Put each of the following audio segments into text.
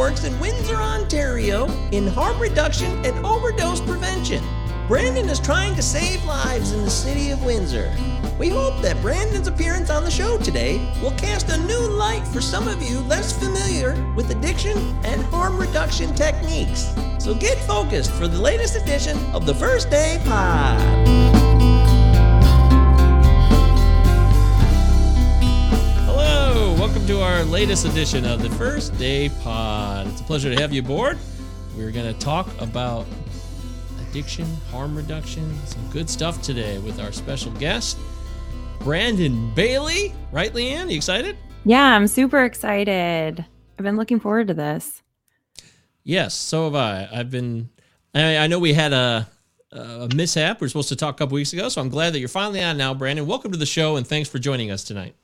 works in Windsor, Ontario in harm reduction and overdose prevention. Brandon is trying to save lives in the city of Windsor. We hope that Brandon's appearance on the show today will cast a new light for some of you less familiar with addiction and harm reduction techniques. So get focused for the latest edition of the First Day Pod. To our latest edition of the First Day Pod. It's a pleasure to have you aboard. We're going to talk about addiction, harm reduction, some good stuff today with our special guest, Brandon Bailey. Right, Leanne? You excited? Yeah, I'm super excited. I've been looking forward to this. Yes, so have I. I've been. I, I know we had a, a mishap. We are supposed to talk a couple weeks ago, so I'm glad that you're finally on now, Brandon. Welcome to the show, and thanks for joining us tonight.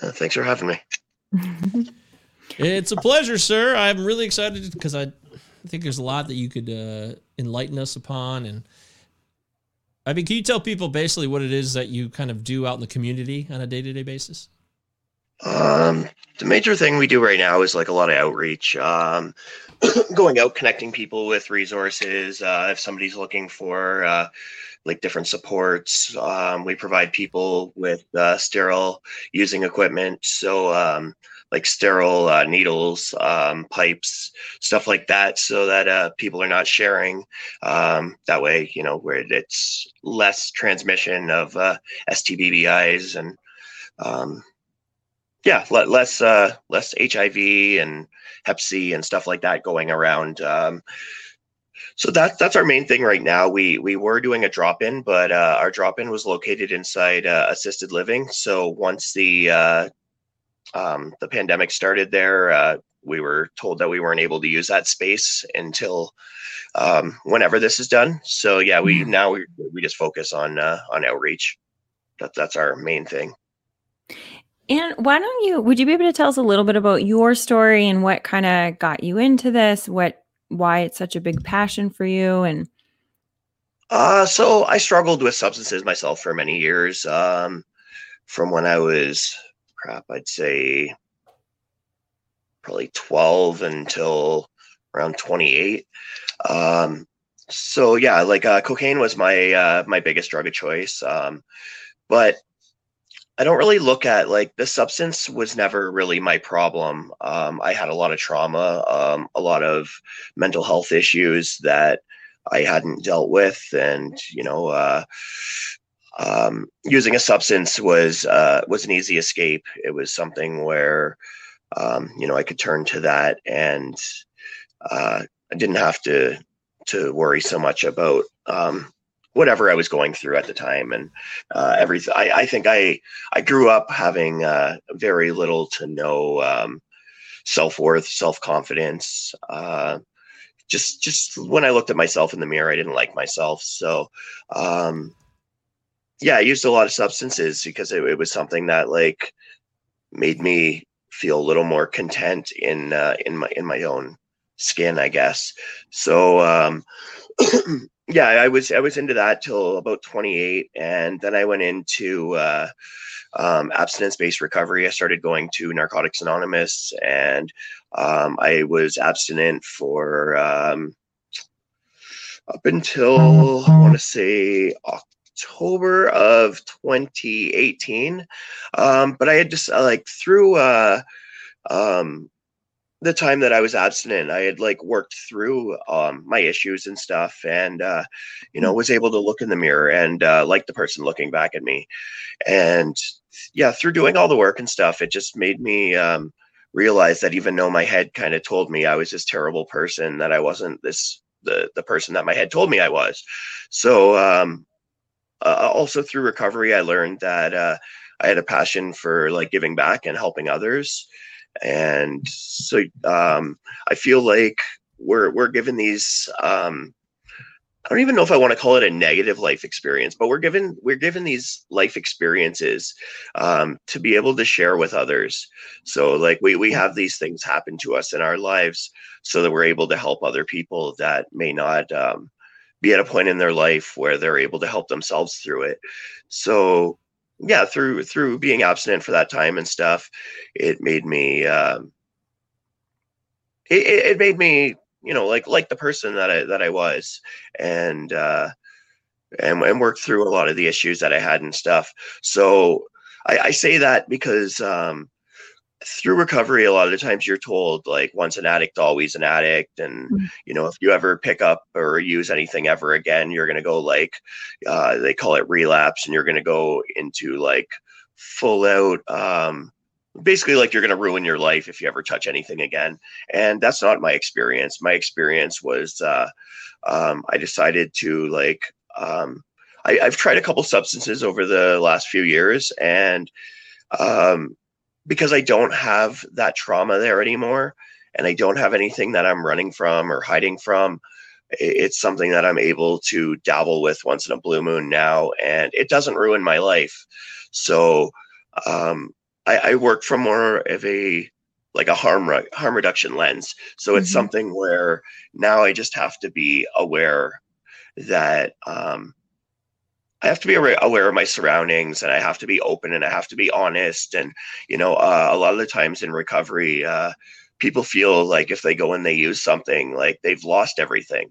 Uh, thanks for having me. it's a pleasure, sir. I'm really excited because I I think there's a lot that you could uh, enlighten us upon. And I mean, can you tell people basically what it is that you kind of do out in the community on a day to day basis? Um, the major thing we do right now is like a lot of outreach, um, going out, connecting people with resources. Uh, if somebody's looking for uh, like different supports, um, we provide people with uh, sterile using equipment. So, um, like sterile uh, needles, um, pipes, stuff like that, so that uh, people are not sharing. Um, that way, you know, where it's less transmission of uh, STBBIs and um, yeah, less uh, less HIV and Hep C and stuff like that going around. So that's that's our main thing right now. We we were doing a drop in, but uh, our drop in was located inside uh, assisted living. So once the uh, um, the pandemic started there, uh, we were told that we weren't able to use that space until um, whenever this is done. So yeah, we mm-hmm. now we, we just focus on uh, on outreach. That that's our main thing. And why don't you? Would you be able to tell us a little bit about your story and what kind of got you into this? What why it's such a big passion for you and. Uh, so I struggled with substances myself for many years. Um, from when I was crap, I'd say probably 12 until around 28. Um, so yeah, like uh, cocaine was my uh, my biggest drug of choice. Um, but I don't really look at like the substance was never really my problem. Um, I had a lot of trauma, um, a lot of mental health issues that I hadn't dealt with, and you know, uh, um, using a substance was uh, was an easy escape. It was something where um, you know I could turn to that, and uh, I didn't have to to worry so much about um, whatever I was going through at the time, and uh, everything. I, I, think I I grew up having uh, very little to no um, self worth, self confidence. Uh, just just when I looked at myself in the mirror, I didn't like myself. So um, yeah, I used a lot of substances because it, it was something that like made me feel a little more content in uh, in my in my own skin, I guess. So um, yeah, I was I was into that till about 28, and then I went into uh, um, abstinence-based recovery. I started going to Narcotics Anonymous, and um, I was abstinent for um, up until I want to say October of 2018. Um, but I had just uh, like through uh, um, the time that I was abstinent, I had like worked through um, my issues and stuff, and uh, you know was able to look in the mirror and uh, like the person looking back at me, and yeah, through doing all the work and stuff, it just made me um, realize that even though my head kind of told me I was this terrible person, that I wasn't this the the person that my head told me I was. So um, uh, also through recovery, I learned that uh, I had a passion for like giving back and helping others, and so um, I feel like we're we're given these. Um, I don't even know if I want to call it a negative life experience, but we're given we're given these life experiences um, to be able to share with others. So like we we have these things happen to us in our lives, so that we're able to help other people that may not um, be at a point in their life where they're able to help themselves through it. So yeah, through through being abstinent for that time and stuff, it made me um, it, it made me you know like like the person that I that I was and uh, and and worked through a lot of the issues that I had and stuff. So I, I say that because um, through recovery a lot of the times you're told like once an addict always an addict and mm-hmm. you know if you ever pick up or use anything ever again you're going to go like uh, they call it relapse and you're going to go into like full out um, basically like you're going to ruin your life if you ever touch anything again and that's not my experience my experience was uh, um, i decided to like um, I, have tried a couple substances over the last few years and um, because I don't have that trauma there anymore and I don't have anything that I'm running from or hiding from. It's something that I'm able to dabble with once in a blue moon now, and it doesn't ruin my life. So um, I, I, work from more of a like a harm re- harm reduction lens. So it's mm-hmm. something where now I just have to be aware that um, I have to be aware of my surroundings and I have to be open and I have to be honest. And, you know, uh, a lot of the times in recovery, uh, people feel like if they go and they use something, like they've lost everything.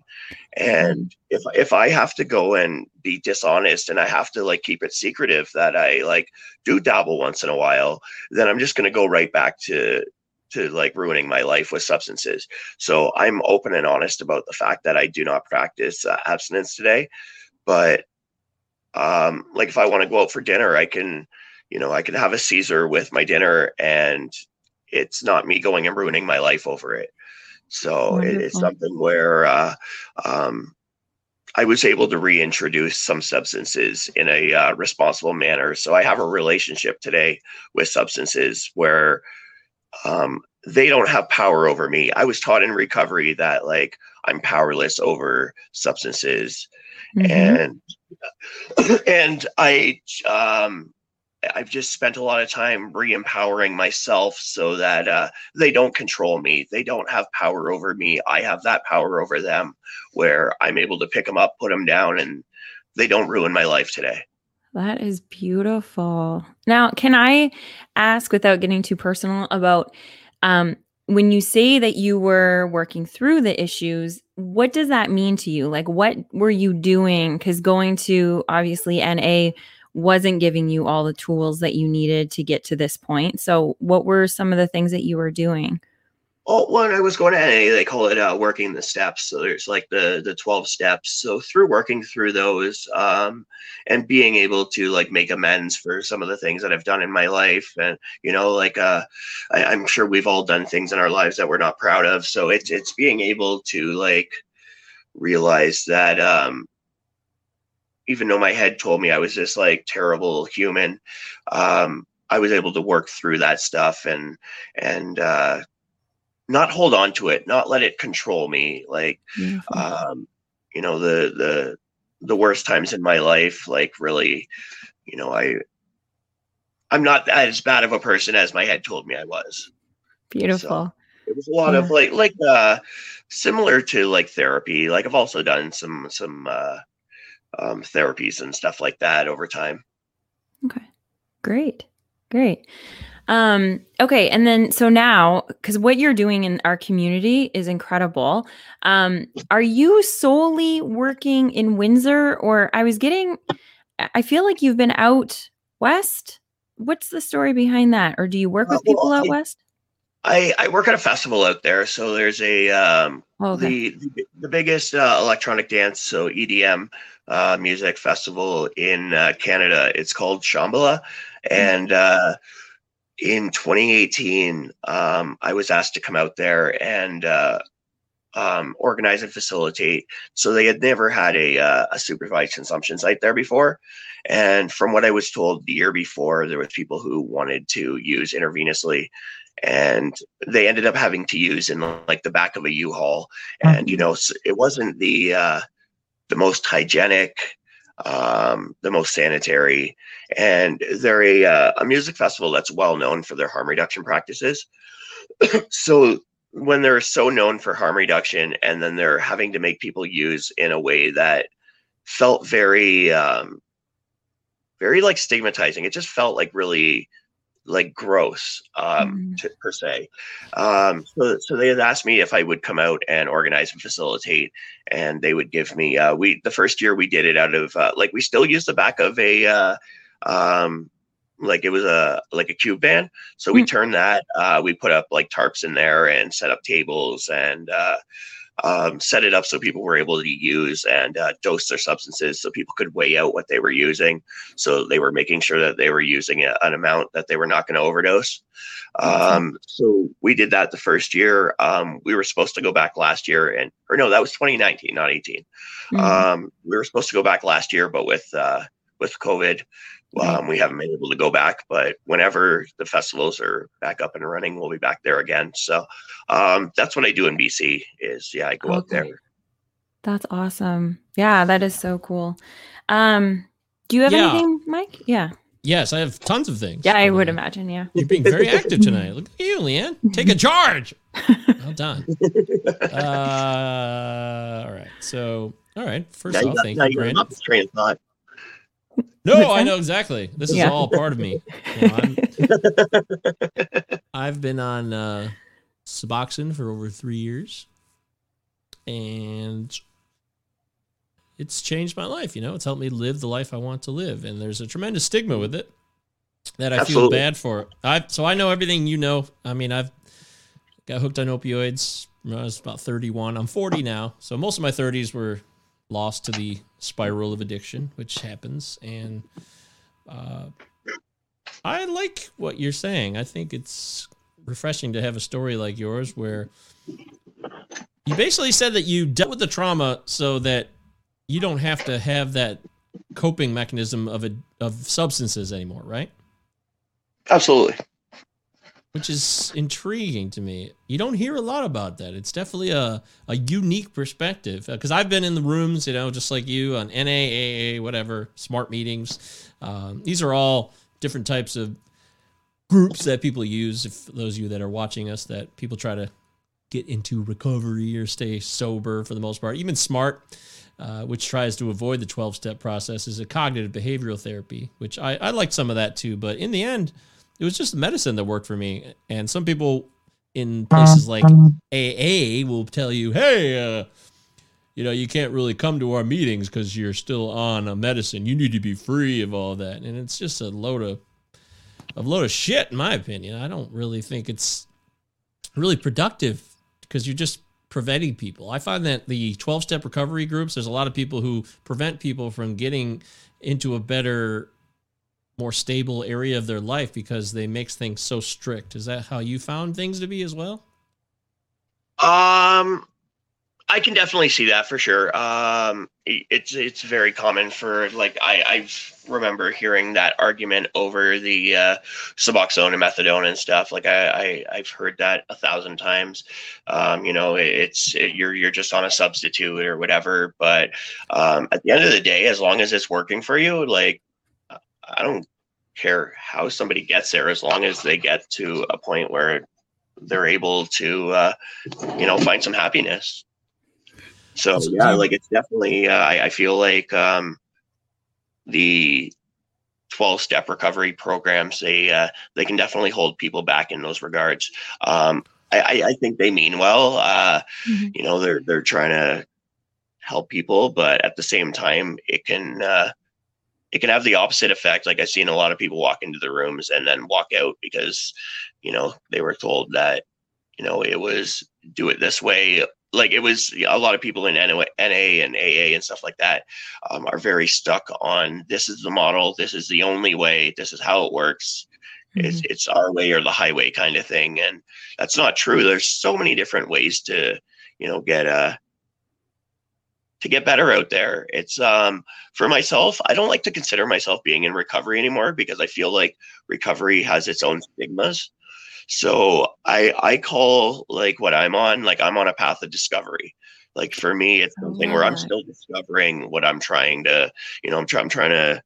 And mm-hmm. if, if I have to go and be dishonest and I have to like keep it secretive that I like do dabble once in a while, then I'm just going to go right back to, to like ruining my life with substances. So I'm open and honest about the fact that I do not practice uh, abstinence today, but um, like if I want to go out for dinner, I can, you know, I can have a Caesar with my dinner and it's not me going and ruining my life over it. So it, it's something where uh, um, I was able to reintroduce some substances in a uh, responsible manner. So I have a relationship today with substances where um, they don't have power over me. I was taught in recovery that like I'm powerless over substances, mm-hmm. and and I um, I've just spent a lot of time re-empowering myself so that uh, they don't control me. They don't have power over me. I have that power over them, where I'm able to pick them up, put them down, and they don't ruin my life today. That is beautiful. Now, can I ask, without getting too personal, about um, when you say that you were working through the issues, what does that mean to you? Like, what were you doing? Because going to obviously NA wasn't giving you all the tools that you needed to get to this point. So, what were some of the things that you were doing? Oh, when I was going to NA, they call it uh, working the steps. So there's like the the twelve steps. So through working through those, um, and being able to like make amends for some of the things that I've done in my life, and you know, like uh, I, I'm sure we've all done things in our lives that we're not proud of. So it's it's being able to like realize that um, even though my head told me I was this like terrible human, um, I was able to work through that stuff and and uh, not hold on to it, not let it control me. Like, um, you know, the the the worst times in my life, like really, you know, I I'm not as bad of a person as my head told me I was. Beautiful. So it was a lot yeah. of like like uh similar to like therapy. Like I've also done some some uh um therapies and stuff like that over time. Okay. Great. Great. Um, okay. And then so now, because what you're doing in our community is incredible. Um, are you solely working in Windsor or I was getting, I feel like you've been out west. What's the story behind that? Or do you work uh, with people out west? I, I work at a festival out there. So there's a, um, oh, okay. the, the, the, biggest uh, electronic dance, so EDM uh, music festival in uh, Canada. It's called Shambhala. Mm-hmm. And, uh, in 2018, um, I was asked to come out there and uh, um, organize and facilitate. So they had never had a, uh, a supervised consumption site there before. And from what I was told the year before, there was people who wanted to use intravenously and they ended up having to use in like the back of a U-Haul. And, you know, it wasn't the, uh, the most hygienic um, the most sanitary, and they're a, uh, a music festival that's well known for their harm reduction practices. so when they're so known for harm reduction and then they're having to make people use in a way that felt very um very like stigmatizing it just felt like really like gross um Mhm. to, per se um so so they had asked me if i would come out and organize and facilitate and they would give me uh we the first year we did it out of uh, like we still used the back of a uh um like it was a like a cube van so we Mm. turned that uh we put up like tarps in there and set up tables and uh um, set it up so people were able to use and uh, dose their substances so people could weigh out what they were using. So they were making sure that they were using a, an amount that they were not going to overdose. Um, so we did that the first year. Um, we were supposed to go back last year, and or no, that was 2019, not 18. Mhm. Um, we were supposed to go back last year, but with uh, with COVID. Um, we haven't been able to go back. But whenever the festivals are back up and running, we'll be back there again. So um, that's what I do in BC. Is yeah, I go out there. That's awesome. Yeah, that is so cool. Um, do you have Yeah. anything, Mike? Yeah. Yes, I have tons of things. Yeah, I would imagine. Yeah. You're being very active tonight. Look at you, Leanne. Take a charge. Well done. Uh, all right. So, all right. First Now you off, got, thank now you, you Brandon. off the train of thought. No, I know exactly. This is Yeah. all part of me. You know, I'm, I've been on uh, Suboxone for over three years, and it's changed my life. You know, it's helped me live the life I want to live, and there's a tremendous stigma with it that I Absolutely. feel bad for. I so I know everything you know. I mean, I've got hooked on opioids when I was about 31. I'm 40 now, so most of my 30s were lost to the spiral of addiction, which happens, and uh, I like what you're saying. I think it's refreshing to have a story like yours where you basically said that you dealt with the trauma so that you don't have to have that coping mechanism of a, of substances anymore, right? Absolutely. Which is intriguing to me. You don't hear a lot about that. It's definitely a, a unique perspective because I've been in the rooms, you know, just like you on NAAA, whatever, smart meetings. Um, these are all different types of groups that people use. If those of you that are watching us, that people try to get into recovery or stay sober for the most part. Even SMART, uh, which tries to avoid the 12 step process, is a cognitive behavioral therapy, which I, I liked some of that too. But in the end, it was just medicine that worked for me. And some people in places like AA will tell you, hey, uh, you know, you can't really come to our meetings because you're still on a medicine. You need to be free of all that. And it's just a load of a load of shit, in my opinion. I don't really think it's really productive because you're just preventing people. I find that the 12 step recovery groups, there's a lot of people who prevent people from getting into a better, more stable area of their life because they makes things so strict. Is that how you found things to be as well? Um, I can definitely see that for sure. Um, it's it's very common for like I I remember hearing that argument over the uh, Suboxone and methadone and stuff. Like I, I I've heard that a thousand times. Um, you know, it's it, you're you're just on a substitute or whatever. But um, at the end of the day, as long as it's working for you, like I don't care how somebody gets there, as long as they get to a point where they're able to uh, you know find some happiness. So yeah like it's definitely uh, I, I feel like um the 12 step recovery programs they uh, they can definitely hold people back in those regards. Um i i, think they mean well. Uh Mhm. you know they're they're trying to help people but at the same time it can uh it can have the opposite effect. Like I've seen a lot of people walk into the rooms and then walk out because, you know, they were told that, you know, it was do it this way. Like it was a lot of people in NA and AA and stuff like that um, are very stuck on this is the model, this is the only way, this is how it works. It's it's our way or the highway kind of thing, and that's not true. There's so many different ways to, you know, get uh to get better out there. It's um for myself, I don't like to consider myself being in recovery anymore because I feel like recovery has its own stigmas. So I I call like what I'm on, like I'm on a path of discovery. Like for me, it's something where I'm still discovering what I'm trying to, you know, I'm, try- I'm trying to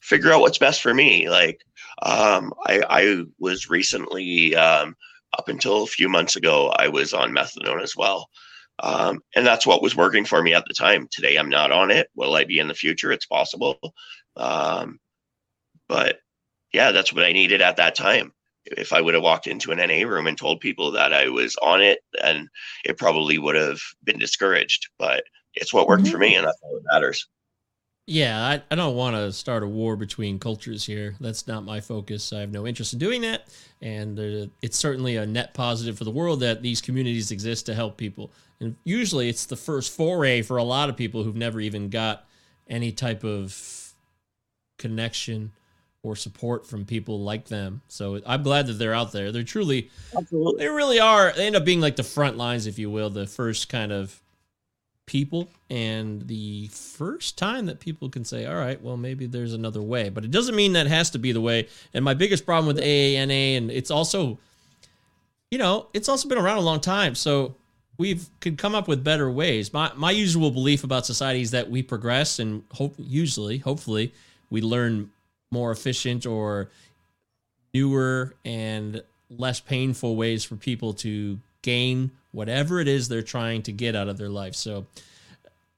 figure out what's best for me. Like um I I was recently um up until a few months ago, I was on methadone as well. Um, and that's what was working for me at the time. Today, I'm not on it. Will I be in the future? It's possible. Um, but yeah, that's what I needed at that time. If I would have walked into an NA room and told people that I was on it, then it probably would have been discouraged. But it's what worked mm-hmm. for me, and that's all that matters. Yeah, I, I don't want to start a war between cultures here. That's not my focus. I have no interest in doing that. And uh, it's certainly a net positive for the world that these communities exist to help people. And usually it's the first foray for a lot of people who've never even got any type of connection or support from people like them. So I'm glad that they're out there. They're truly, Absolutely. they really are. They end up being like the front lines, if you will, the first kind of people and the first time that people can say all right well maybe there's another way. But it doesn't mean that has to be the way. And my biggest problem with aana and it's also you know it's also been around a long time. So we've could come up with better ways. My my usual belief about society is that we progress and hope usually hopefully we learn more efficient or newer and less painful ways for people to gain whatever it is they're trying to get out of their life. So,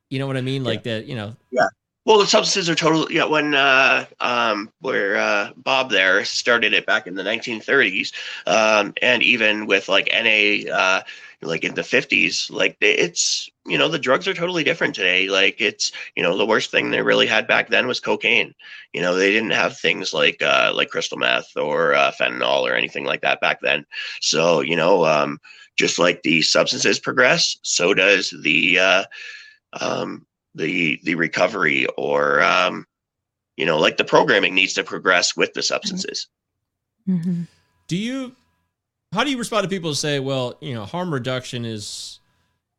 you know what I mean? Like yeah. that, you know. Yeah. Well, the substances are totally yeah. When uh, um, where uh, Bob there started it back in the 1930s, um, and even with like NA, uh, like in the 50s, like it's you know the drugs are totally different today. Like it's you know the worst thing they really had back then was cocaine. You know they didn't have things like uh, like crystal meth or uh, fentanyl or anything like that back then. So you know um, just like the substances progress, so does the uh, um, the the recovery or um, you know like the programming needs to progress with the substances. Mm-hmm. Do you? How do you respond to people who say, "Well, you know, harm reduction is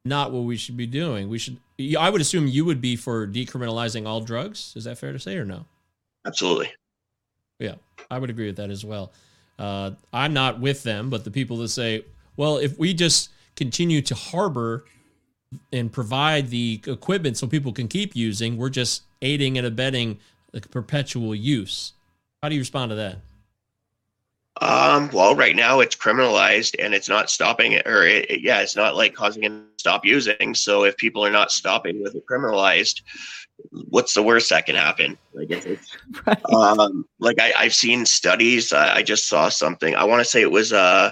not what we should be doing. We should." I would assume you would be for decriminalizing all drugs. Is that fair to say, or no? Absolutely. Yeah, I would agree with that as well. Uh, I'm not with them, but the people that say, well, if we just continue to harbor and provide the equipment so people can keep using, we're just aiding and abetting the perpetual use. How do you respond to that? Um, well, right now it's criminalized and it's not stopping it, or it, it, yeah, it's not like causing it to stop using. So if people are not stopping with it criminalized, what's the worst that can happen? Like it's, it's right. um, like I, I've seen studies. I, I just saw something. I want to say it was uh,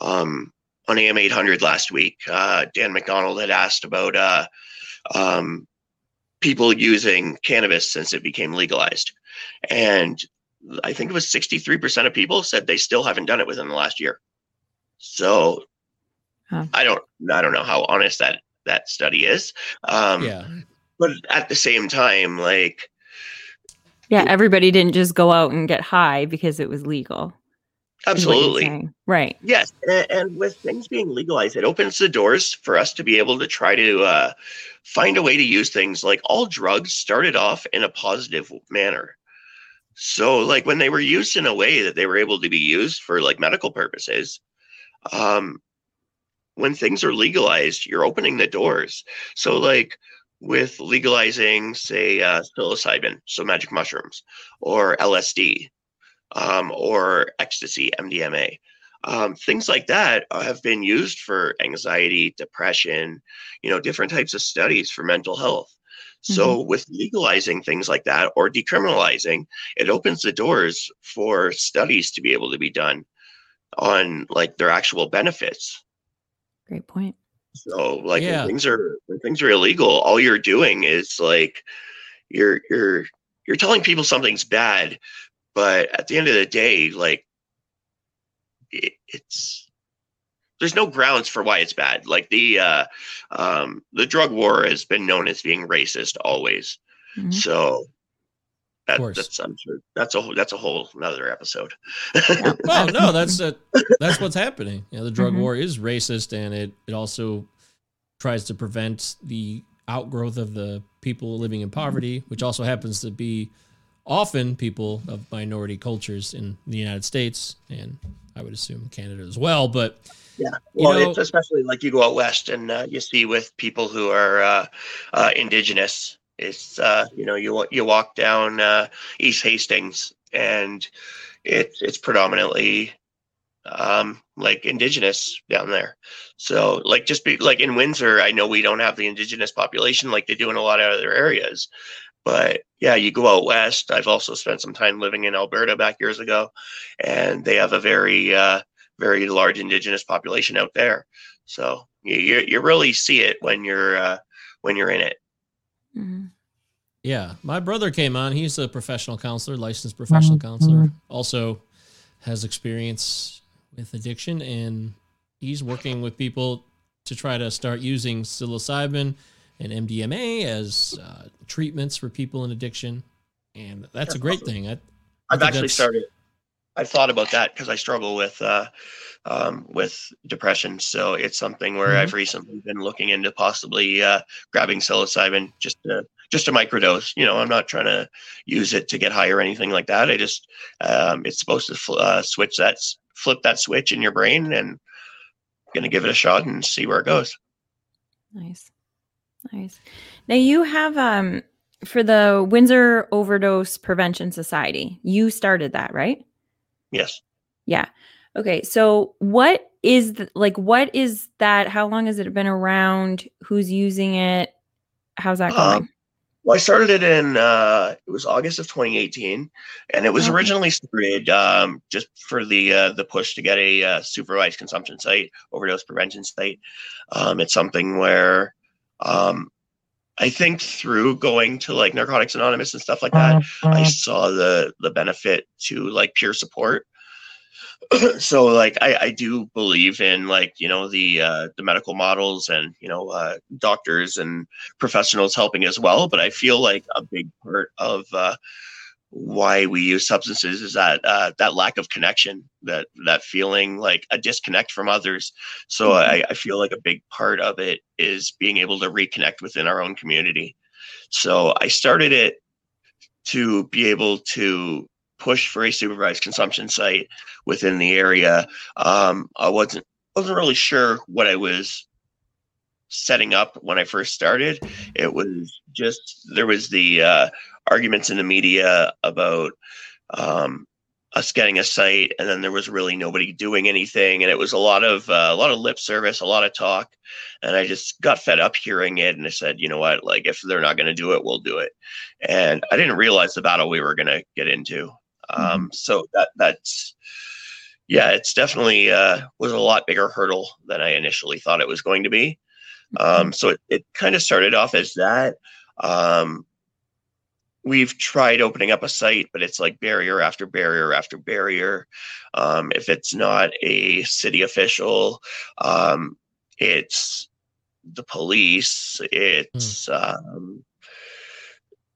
um, on AM 800 last week. Uh, Dan MacDonald had asked about uh, um, people using cannabis since it became legalized. And I think it was 63% of people said they still haven't done it within the last year. So huh. I don't I don't know how honest that that study is. Um, yeah. But at the same time, like yeah, everybody didn't just go out and get high because it was legal. Absolutely. Right. Yes. And, and, with things being legalized, it opens the doors for us to be able to try to uh, find a way to use things like all drugs started off in a positive manner. So, like when they were used in a way that they were able to be used for like medical purposes, um, when things are legalized, you're opening the doors. So, like with legalizing, say, uh, psilocybin, so magic mushrooms, or LSD, um, or ecstasy, MDMA. Um, things like that have been used for anxiety, depression, you know, different types of studies for mental health. So, mm-hmm. with legalizing things like that or decriminalizing, it opens the doors for studies to be able to be done on like their actual benefits. Great point. So, like yeah. when things are when things are illegal, all you're doing is like you're you're you're telling people something's bad, but at the end of the day, like it, it's there's no grounds for why it's bad. Like the uh, um, the drug war has been known as being racist always. Mm-hmm. So that, that's I'm sure that's a whole that's a whole another episode. well, no, that's a, that's what's happening. You know, the drug mm-hmm. war is racist, and it it also tries to prevent the outgrowth of the people living in poverty, which also happens to be often people of minority cultures in the United States and I would assume Canada as well. But yeah, well, know, it's especially like you go out west and uh, you see with people who are uh, uh, indigenous. It's uh, you know you you walk down uh, East Hastings and it's it's predominantly um, like indigenous down there. So like just be like in Windsor, I know we don't have the indigenous population like they do in a lot of other areas. But yeah, you go out west. I've also spent some time living in Alberta back years ago, and they have a very, uh, very large indigenous population out there. So you you really see it when you're uh, when you're in it. Mm-hmm. Yeah, my brother came on. He's a professional counselor, licensed professional counselor. Also has experience with addiction, and he's working with people to try to start using psilocybin and MDMA as uh, treatments for people in addiction, and that's, that's a great thing. I, I have actually started. I've thought about that because I struggle with uh, um, with depression. So it's something where mm-hmm. I've recently been looking into possibly uh, grabbing psilocybin just to just a microdose. You know, I'm not trying to use it to get high or anything like that. I just um, it's supposed to fl- uh, switch that flip that switch in your brain, and going to give it a shot and see where it goes. Nice, nice. Now you have um for the Windsor Overdose Prevention Society. You started that, right? Yes. Yeah. Okay. So what is the, like what is that? How long has it been around? Who's using it? How's that going? Um, well, I started it in uh, it was August of 2018, and it was okay. originally started um, just for the uh, the push to get a uh, supervised consumption site, overdose prevention site. Um, it's something where um, I think through going to like Narcotics Anonymous and stuff like that, I saw the the benefit to like peer support. So like I, I do believe in like you know the uh, the medical models and you know uh, doctors and professionals helping as well but i feel like a big part of uh, why we use substances is that uh, that lack of connection that that feeling like a disconnect from others so mm-hmm. I, I feel like a big part of it is being able to reconnect within our own community so i started it to be able to push for a supervised consumption site within the area. Um, I wasn't wasn't really sure what I was setting up when I first started. It was just there was the uh, arguments in the media about um, us getting a site, and then there was really nobody doing anything, and it was a lot of uh, a lot of lip service, a lot of talk, and I just got fed up hearing it, and I said, you know what, like if they're not going to do it, we'll do it, and I didn't realize the battle we were going to get into. Mm-hmm. Um, so that that's yeah, it's definitely uh, was a lot bigger hurdle than I initially thought it was going to be. Mm-hmm. Um, so it, it kind of started off as that. Um, we've tried opening up a site, but it's like barrier after barrier after barrier. Um, if it's not a city official, um, it's the police, it's mm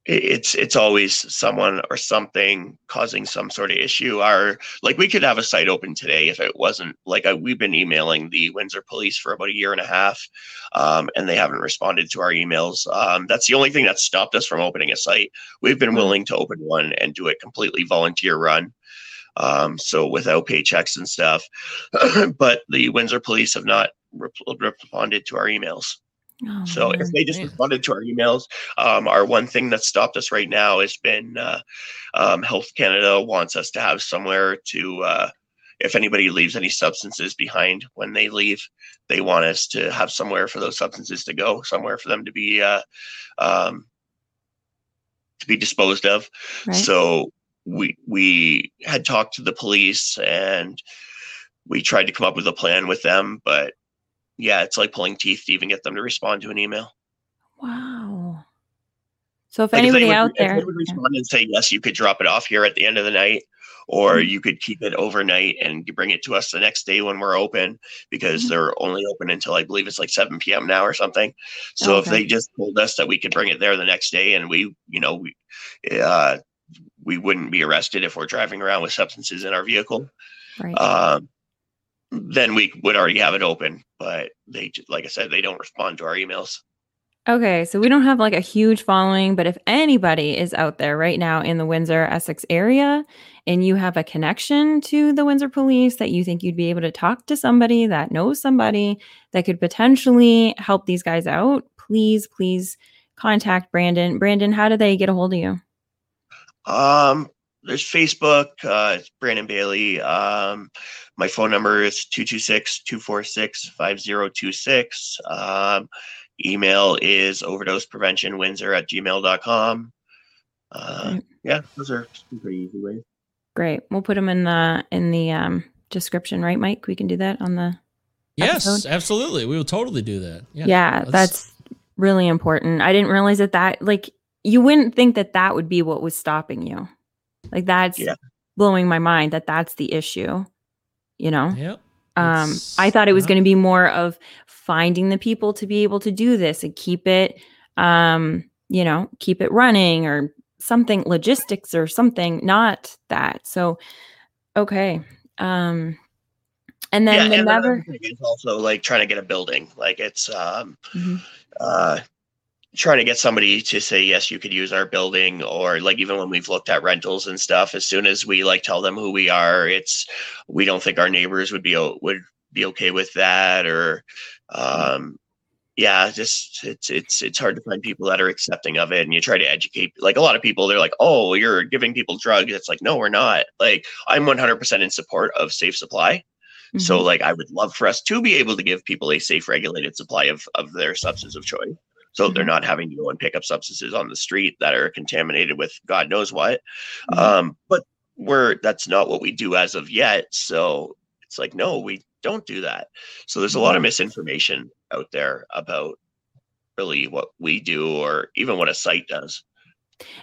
it's it's always someone or something causing some sort of issue. Our like we could have a site open today if it wasn't like I, we've been emailing the windsor police for about a year and a half um, and they haven't responded to our emails. Um, that's the only thing that stopped us from opening a site. We've been willing to open one and do it completely volunteer run um, so without paychecks and stuff. But the windsor police have not responded to our emails Oh, so man. if they just responded to our emails, um, our one thing that stopped us right now has been uh, um, Health Canada wants us to have somewhere to, uh, if anybody leaves any substances behind when they leave, they want us to have somewhere for those substances to go, somewhere for them to be uh, um, to be disposed of. Right. So we we had talked to the police and we tried to come up with a plan with them, but yeah, it's like pulling teeth to even get them to respond to an email. Wow. So if like anybody if would, out there would respond and say yes, you could drop it off here at the end of the night, or mm-hmm. you could keep it overnight and bring it to us the next day when we're open because mm-hmm. they're only open until I believe it's like 7 p.m. now or something. So okay. if they just told us that we could bring it there the next day and we, you know, we, uh, we wouldn't be arrested if we're driving around with substances in our vehicle. Right. Um, then we would already have it open. But they, like I said, they don't respond to our emails. Okay, so we don't have like a huge following, but if anybody is out there right now in the Windsor, Essex area, and you have a connection to the Windsor police that you think you'd be able to talk to somebody that knows somebody that could potentially help these guys out, please, please contact Brandon. Brandon, how do they get a hold of you? Um, there's Facebook, uh, it's Brandon Bailey. Um, my phone number is 226-246-5026. Um, email is overdose prevention windsor at gmail.com. Uh, Right. yeah, those are pretty easy ways. Great. We'll put them in the in the um, description, right, Mike? We can do that on the. Yes, episode? absolutely. We will totally do that. Yeah. Yeah, let's- that's really important. I didn't realize that that like you wouldn't think that that would be what was stopping you. Like that's Yeah. blowing my mind that that's the issue. You know. Yep. Um, It's I thought it was not- going to be more of finding the people to be able to do this and keep it, um, you know, keep it running or something, logistics or something, not that. So, okay. Um, and then the and never, another thing is also like trying to get a building. Like it's um Mhm. uh trying to get somebody to say yes you could use our building or like even when we've looked at rentals and stuff as soon as we like tell them who we are it's we don't think our neighbors would be would be okay with that or um yeah just it's it's it's hard to find people that are accepting of it and you try to educate like a lot of people they're like oh you're giving people drugs it's like no we're not like i'm 100% in support of safe supply so Mhm. like I would love for us to be able to give people a safe regulated supply of, of their substance of choice. So they're Mhm. not having to go and pick up substances on the street that are contaminated with God knows what. Mhm. Um, but we're that's not what we do as of yet. So it's like, no, we don't do that. So there's a lot of misinformation out there about really what we do or even what a site does.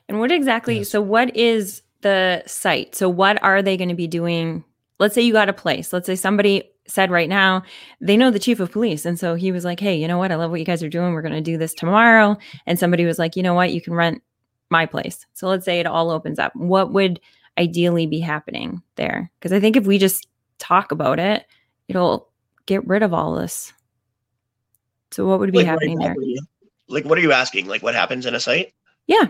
And what exactly? Yes. So, what is the site? So, what are they going to be doing? Let's say you got a place. Let's say somebody said right now they know the chief of police, and so he was like, "Hey, you know what? I love what you guys are doing. We're going to do this tomorrow." And somebody was like, "You know what? You can rent my place." So, let's say it all opens up. What would ideally be happening there? Because I think if we just talk about it, it'll get rid of all this. So, what would be Like, happening there? like what are you asking? Like what happens in a site? Yeah,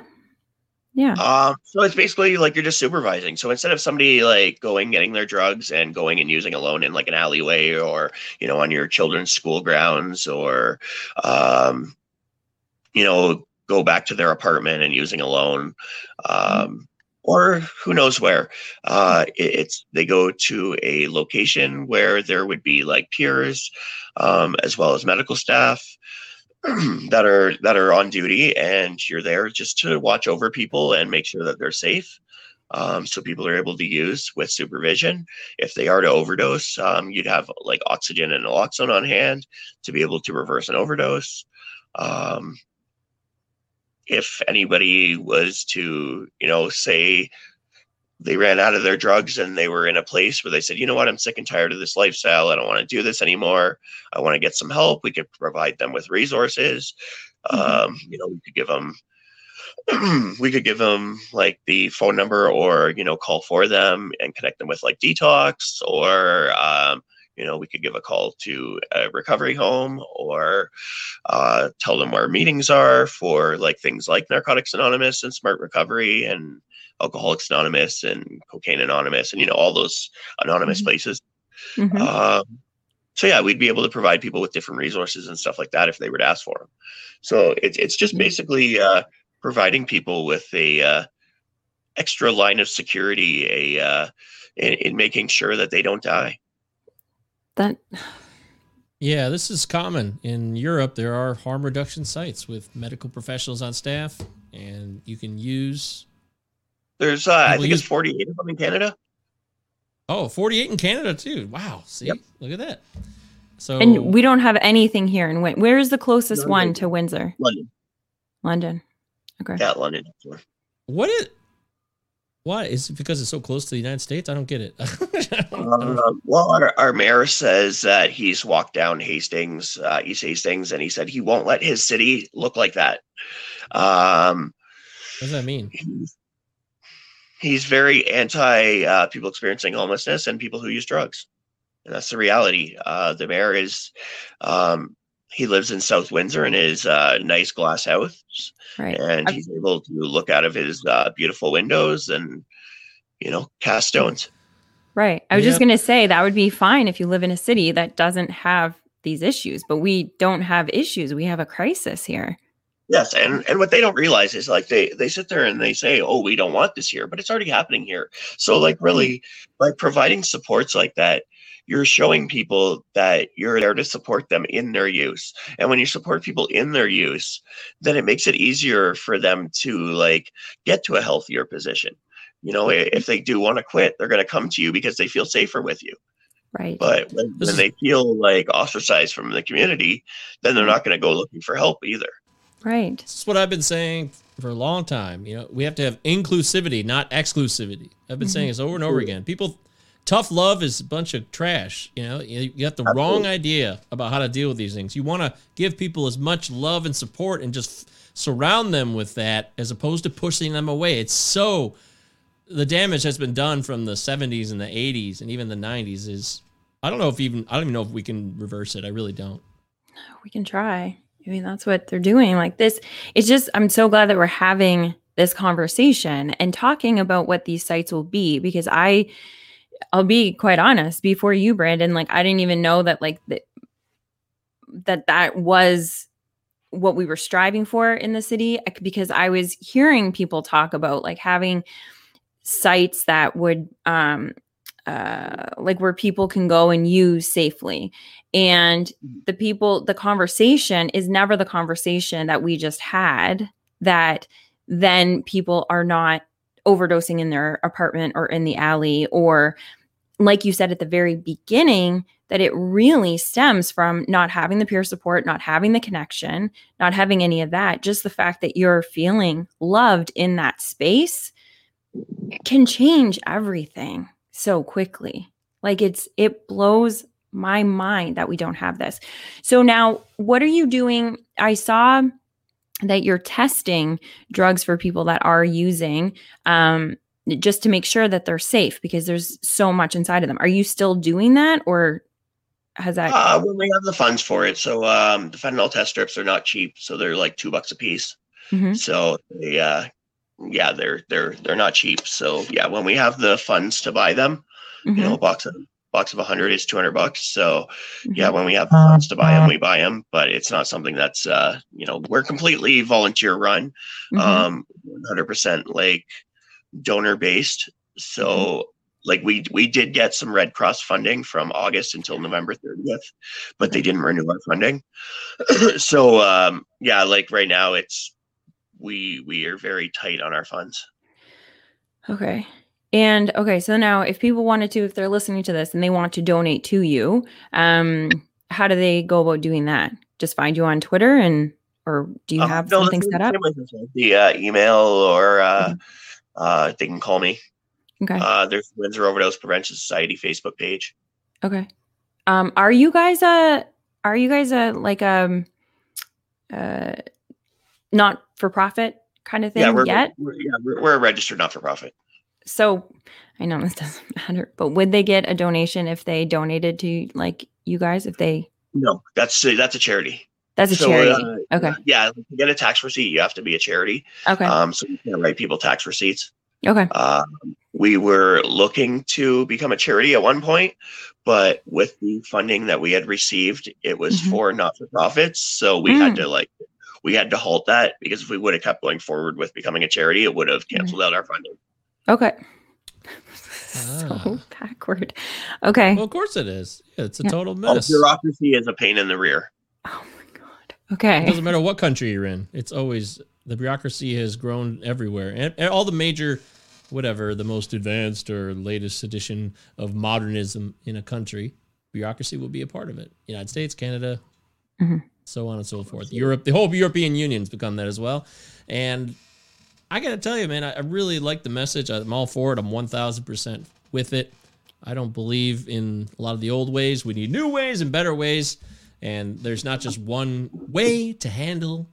yeah. Um, so it's basically like you're just supervising. So instead of somebody like going getting their drugs and going and using alone in like an alleyway or you know on your children's school grounds or um, you know go back to their apartment and using alone, um, or who knows where. Uh, it- it's they go to a location where there would be like peers um, as well as medical staff that are that are on duty and you're there just to watch over people and make sure that they're safe um, so people are able to use with supervision. If they are to overdose um, you'd have like oxygen and naloxone on hand to be able to reverse an overdose. Um, if anybody was to you know say they ran out of their drugs and they were in a place where they said, you know what, I'm sick and tired of this lifestyle. I don't want to do this anymore. I want to get some help. We could provide them with resources. Mhm. Um, you know, we could give them, we could give them like the phone number or, you know, call for them and connect them with like detox or, um, you know, we could give a call to a recovery home or uh, tell them where meetings are for like things like Narcotics Anonymous and Smart Recovery and Alcoholics Anonymous and Cocaine Anonymous and you know all those anonymous Mhm. places. Mhm. Um, so yeah, we'd be able to provide people with different resources and stuff like that if they were to ask for them. So it's it's just Mhm. basically uh, providing people with a uh, extra line of security, a uh, in, in making sure that they don't die. that Yeah, this is common in Europe. There are harm reduction sites with medical professionals on staff, and you can use. There's uh, I People think it's 48 of them in Canada. Oh, 48 in Canada too. Wow. See, Yep. look at that. So And we don't have anything here in Win. Where is the closest None one to Windsor? London, London. Okay. yeah, London. what is? Why is it because it's so close to the United States? I don't get it. I don't- I don't- Uh, well, our, our mayor says that he's walked down Hastings, uh, East Hastings, and he said he won't let his city look like that. Um, what does that mean? he's, he's very anti uh, people experiencing homelessness and people who use drugs, and that's the reality. Uh, the mayor is, um, he lives in South Windsor in his uh, nice glass house, Right. and I've- he's able to look out of his uh, beautiful windows and, you know, cast stones. Right. I was just going to say that would be fine if you live in a city that doesn't have these issues, but we don't have issues. We have a crisis here. Yes, and and what they don't realize is like they they sit there and they say, "Oh, we don't want this here," but it's already happening here. So like really, mm-hmm. by providing supports like that, you're showing people that you're there to support them in their use. And when you support people in their use, then it makes it easier for them to like get to a healthier position. You know, if mm-hmm. they do want to quit, they're going to come to you because they feel safer with you. Right. But when, when they feel like ostracized from the community, then they're mm-hmm. not going to go looking for help either. Right. This is what I've been saying for a long time. You know, we have to have inclusivity, not exclusivity. I've been mm-hmm. saying this over and over again. People tough love is a bunch of trash. You know, you, you got the Absolutely. wrong idea about how to deal with these things. You want to give people as much love and support and just surround them with that as opposed to pushing them away. It's so the damage that's been done from the 70s and the 80s and even the 90s is I don't know if even I don't even know if we can reverse it. I really don't. We can try. I mean, that's what they're doing. Like this, it's just I'm so glad that we're having this conversation and talking about what these sites will be because I I'll be quite honest, before you, Brandon, like I didn't even know that like the, that that was what we were striving for in the city because I was hearing people talk about like having sites that would um uh like where people can go and use safely and the people the conversation is never the conversation that we just had that then people are not overdosing in their apartment or in the alley or like you said at the very beginning that it really stems from not having the peer support not having the connection not having any of that. Just the fact that you're feeling loved in that space can change everything so quickly. Like it's it blows my mind that we don't have this so now what are you doing i saw that you're testing drugs for people that are using um, just to make sure that they're safe because there's so much inside of them. Are you still doing that or has that? Uh, when we have the funds for it. So um, the fentanyl test strips are not cheap. So they're like two bucks a piece. Mm-hmm. So they, uh, yeah, they're, they're, they're not cheap. So yeah, when we have the funds to buy them, mm-hmm. you know, a box of box of 100 is 200 bucks. So yeah mm-hmm. when we have funds to buy them we buy them but it's not something that's uh you know we're completely volunteer run. Mm-hmm. um 100% like donor based. So mm-hmm. like we we did get some red cross funding from august until november 30th but they didn't renew our funding. So um yeah like right now it's we we are very tight on our funds. Okay and okay, so now if people wanted to, if they're listening to this and they want to donate to you, um, how do they go about doing that? Just find you on Twitter and or do you uh, have uh, something set up? The uh, email or uh, uh, they can call me. Okay. Uh, there's Windsor Overdose Prevention Society Facebook page. Okay. Um, are you guys a are you guys a like um uh not for profit kind of thing yeah, we're, yet? We're, yeah, we're, we're a registered not for profit so I know this doesn't matter, but would they get a donation if they donated to like you guys? If they no, that's a, that's a charity. That's a so, charity. Uh, okay. Yeah, to get a tax receipt, you have to be a charity. Okay. Um, so you can write people tax receipts. Okay. Um, we were looking to become a charity at one point, but with the funding that we had received, it was mm-hmm. for not for profits. So we mm. had to like we had to halt that because if we would have kept going forward with becoming a charity, it would have canceled out our funding. Okay. Ah. So backward. Okay. Well, of course it is. Yeah, it's a yeah. total oh, mess. Oh, bureaucracy is a pain in the rear. Oh my god. Okay. It doesn't matter what country you're in. It's always the bureaucracy has grown everywhere, and, and all the major, whatever, the most advanced or latest edition of modernism in a country, bureaucracy will be a part of it. United States, Canada, mm-hmm. so on and so forth. Europe, the whole European Union's become that as well, and I got to tell you, man, I, I really like the message. I'm all for it. I'm 1000% with it. I don't believe in a lot of the old ways. We need new ways and better ways. And there's not just one way to handle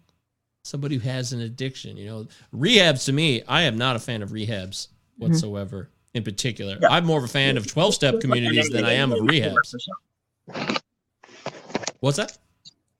somebody who has an addiction. You know, rehabs to me, I am not a fan of rehabs mm-hmm. whatsoever. Mm-hmm. In particular, yeah. I'm more of a fan of 12 step communities than I am of rehabs. What's that?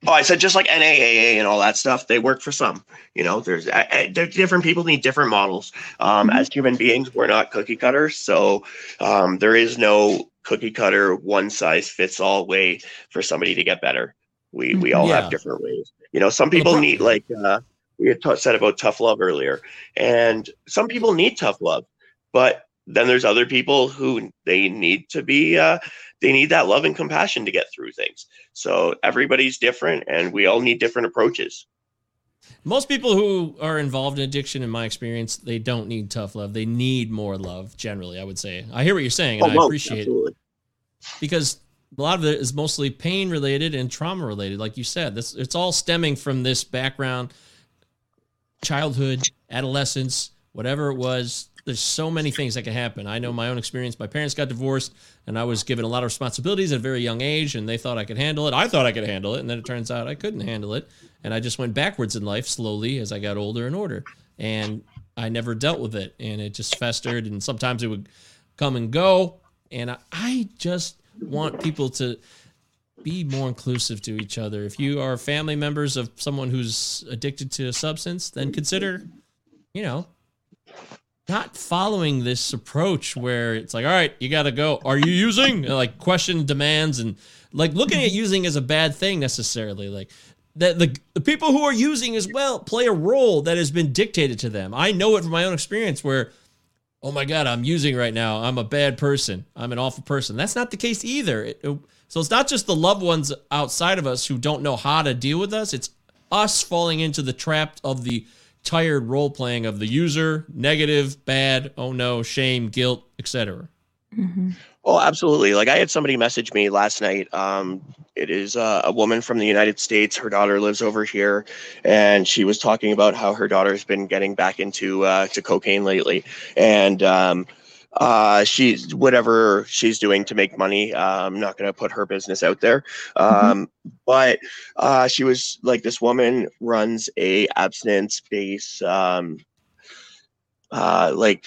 Oh, I said just like NAAA and all that stuff, they work for some. You know, there's uh, different people need different models. Um, mm-hmm. As human beings, we're not cookie cutters, so um, there is no cookie cutter, one size fits all way for somebody to get better. We we all yeah. have different ways. You know, some people need like uh, we had ta- said about tough love earlier, and some people need tough love, but then there's other people who they need to be uh, they need that love and compassion to get through things. So everybody's different, and we all need different approaches. Most people who are involved in addiction, in my experience, they don't need tough love. They need more love. Generally, I would say. I hear what you're saying, and Oh, I appreciate absolutely. it because a lot of it is mostly pain related and trauma related, like you said. This it's all stemming from this background, childhood, adolescence, whatever it was. There's so many things that can happen. I know my own experience. My parents got divorced, and I was given a lot of responsibilities at a very young age, and they thought I could handle it. I thought I could handle it, and then it turns out I couldn't handle it, and I just went backwards in life slowly as I got older and older, and I never dealt with it, and it just festered, and sometimes it would come and go, and I, I just want people to be more inclusive to each other. If you are family members of someone who's addicted to a substance, then consider, you know, not following this approach where it's like, all right, you got to go. Are you using? Like question demands and like looking at using as a bad thing necessarily. Like that the, the people who are using as well play a role that has been dictated to them. I know it from my own experience where, oh my God, I'm using right now. I'm a bad person. I'm an awful person. That's not the case either. It- it- so it's not just the loved ones outside of us who don't know how to deal with us. It's us falling into the trap of the tired role playing of the user, negative, bad, oh no, shame, guilt, etc. Mhm. Oh, absolutely. Like I had somebody message me last night. Um, it is uh, a woman from the United States. Her daughter lives over here, and she was talking about how her daughter's been getting back into uh, to cocaine lately, and um, uh, she's whatever she's doing to make money. Uh, I'm not going to put her business out there, um, but uh, she was like, this woman runs a abstinence based, um, uh, like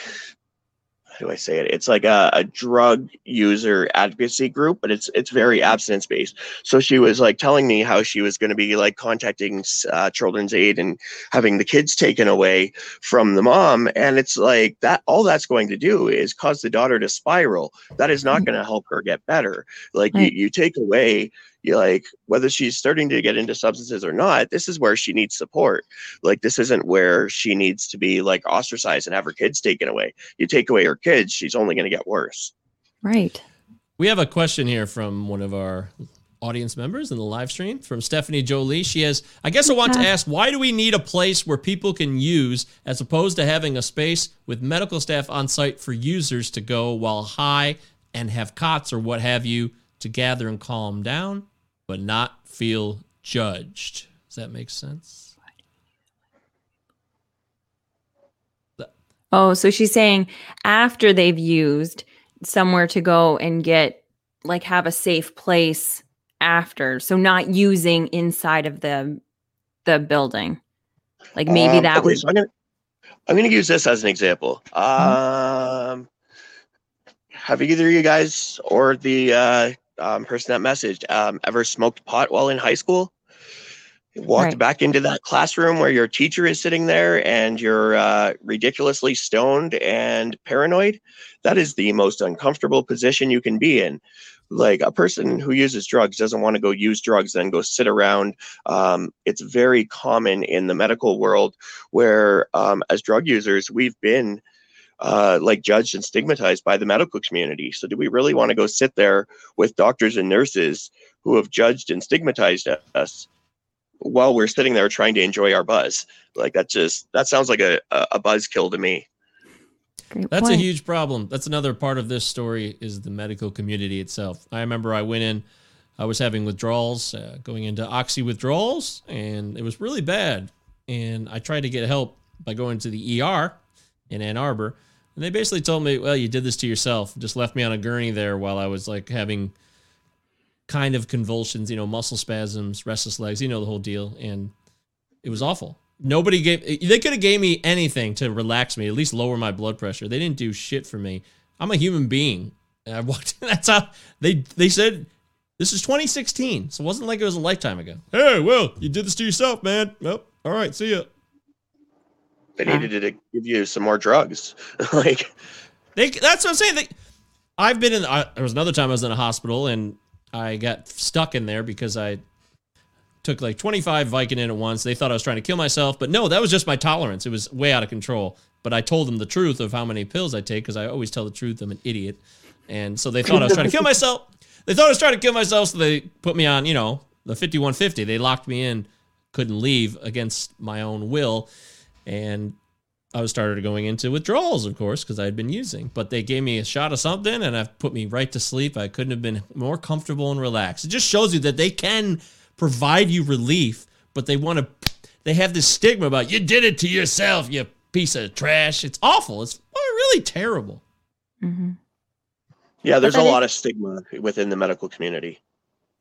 how do I say it? It's like a, a drug user advocacy group, but it's it's very abstinence based. So she was like telling me how she was going to be like contacting uh, Children's Aid and having the kids taken away from the mom, and it's like that. All that's going to do is cause the daughter to spiral. That is not going to help her get better. Like Right. you, you take away. You like whether she's starting to get into substances or not. This is where she needs support. Like this isn't where she needs to be like ostracized and have her kids taken away you take away her kids, she's only going to get worse. Right. We have a question here from one of our audience members in the live stream from Stephanie Jolie. She has, I guess I want to ask, why do we need a place where people can use as opposed to having a space with medical staff on site for users to go while high and have cots or what have you to gather and calm down, but not feel judged? Does that make sense? Oh, so she's saying after they've used somewhere to go and get like have a safe place after. So not using inside of the the building. Like maybe Um, that okay, would so I'm gonna I'm gonna use this as an example. Mm-hmm. Um, have either of you guys or the uh, um, person that messaged um, ever smoked pot while in high school? Walked Right. back into that classroom where your teacher is sitting there and you're uh, ridiculously stoned and paranoid. That is the most uncomfortable position you can be in. Like a person who uses drugs doesn't want to go use drugs, then go sit around. Um, it's very common in the medical world where, um, as drug users, we've been uh, like judged and stigmatized by the medical community. So, do we really want to go sit there with doctors and nurses who have judged and stigmatized us while we're sitting there trying to enjoy our buzz? Like that just that sounds like a a, a buzzkill to me. great That's a huge problem. That's another part of this story is the medical community itself. I remember I went in, I was having withdrawals, uh, going into oxy withdrawals, and it was really bad. And I tried to get help by going to the ER in Ann Arbor, and they basically told me, "Well, you did this to yourself." Just left me on a gurney there while I was like having kind of convulsions, you know, muscle spasms, restless legs, you know the whole deal, and it was awful. Nobody gave. They could have gave me anything to relax me, at least lower my blood pressure. They didn't do shit for me. I'm a human being. And I walked. That's how they they said. This is 2016, so it wasn't like it was a lifetime ago. Hey, well, you did this to yourself, man. Nope. All right, see ya. They Huh. needed to give you some more drugs. like They, that's what I'm saying. They, I've been in. I, there was another time I was in a hospital and I got stuck in there because I took like 25 Vicodin at once. They thought I was trying to kill myself, but no, that was just my tolerance. It was way out of control. But I told them the truth of how many pills I take because I always tell the truth. I'm an idiot, and so they thought I was trying to kill myself. They thought I was trying to kill myself, so they put me on, you know, the 5150. They locked me in, couldn't leave against my own will, and I was started going into withdrawals, of course, because I had been using. But they gave me a shot of something, and I've put me right to sleep. I couldn't have been more comfortable and relaxed. It just shows you that they can provide you relief, but they want to. They have this stigma about you did it to yourself, you piece of trash. It's awful. It's really terrible. Mm-hmm. Yeah, there's a that lot of stigma within the medical community.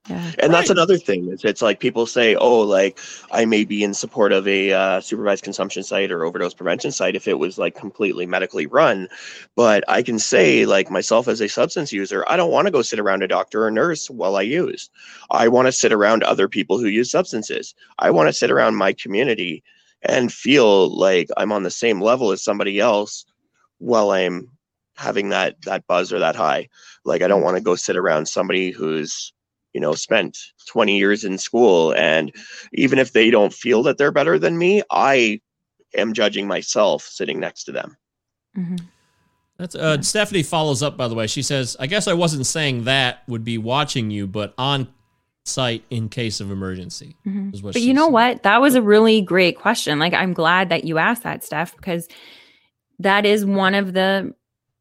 Yeah. And that's another thing. Is it's like people say, "Oh, like I may be in support of a uh, supervised consumption site or overdose prevention site if it was like completely medically run." But I can say, like myself as a substance user, I don't want to go sit around a doctor or nurse while I use. I want to sit around other people who use substances. I want to sit around my community and feel like I'm on the same level as somebody else while I'm having that that buzz or that high. Like I don't want to go sit around somebody who's you know spent 20 years in school and even if they don't feel that they're better than me i am judging myself sitting next to them hmm That's uh, Stephanie follows up by the way. She says, "I guess I wasn't saying that would be watching you, but on site in case of emergency." hmm Is what But you know said. what? That was a really great question. Like I'm glad that you asked that, Steph, because that is one of the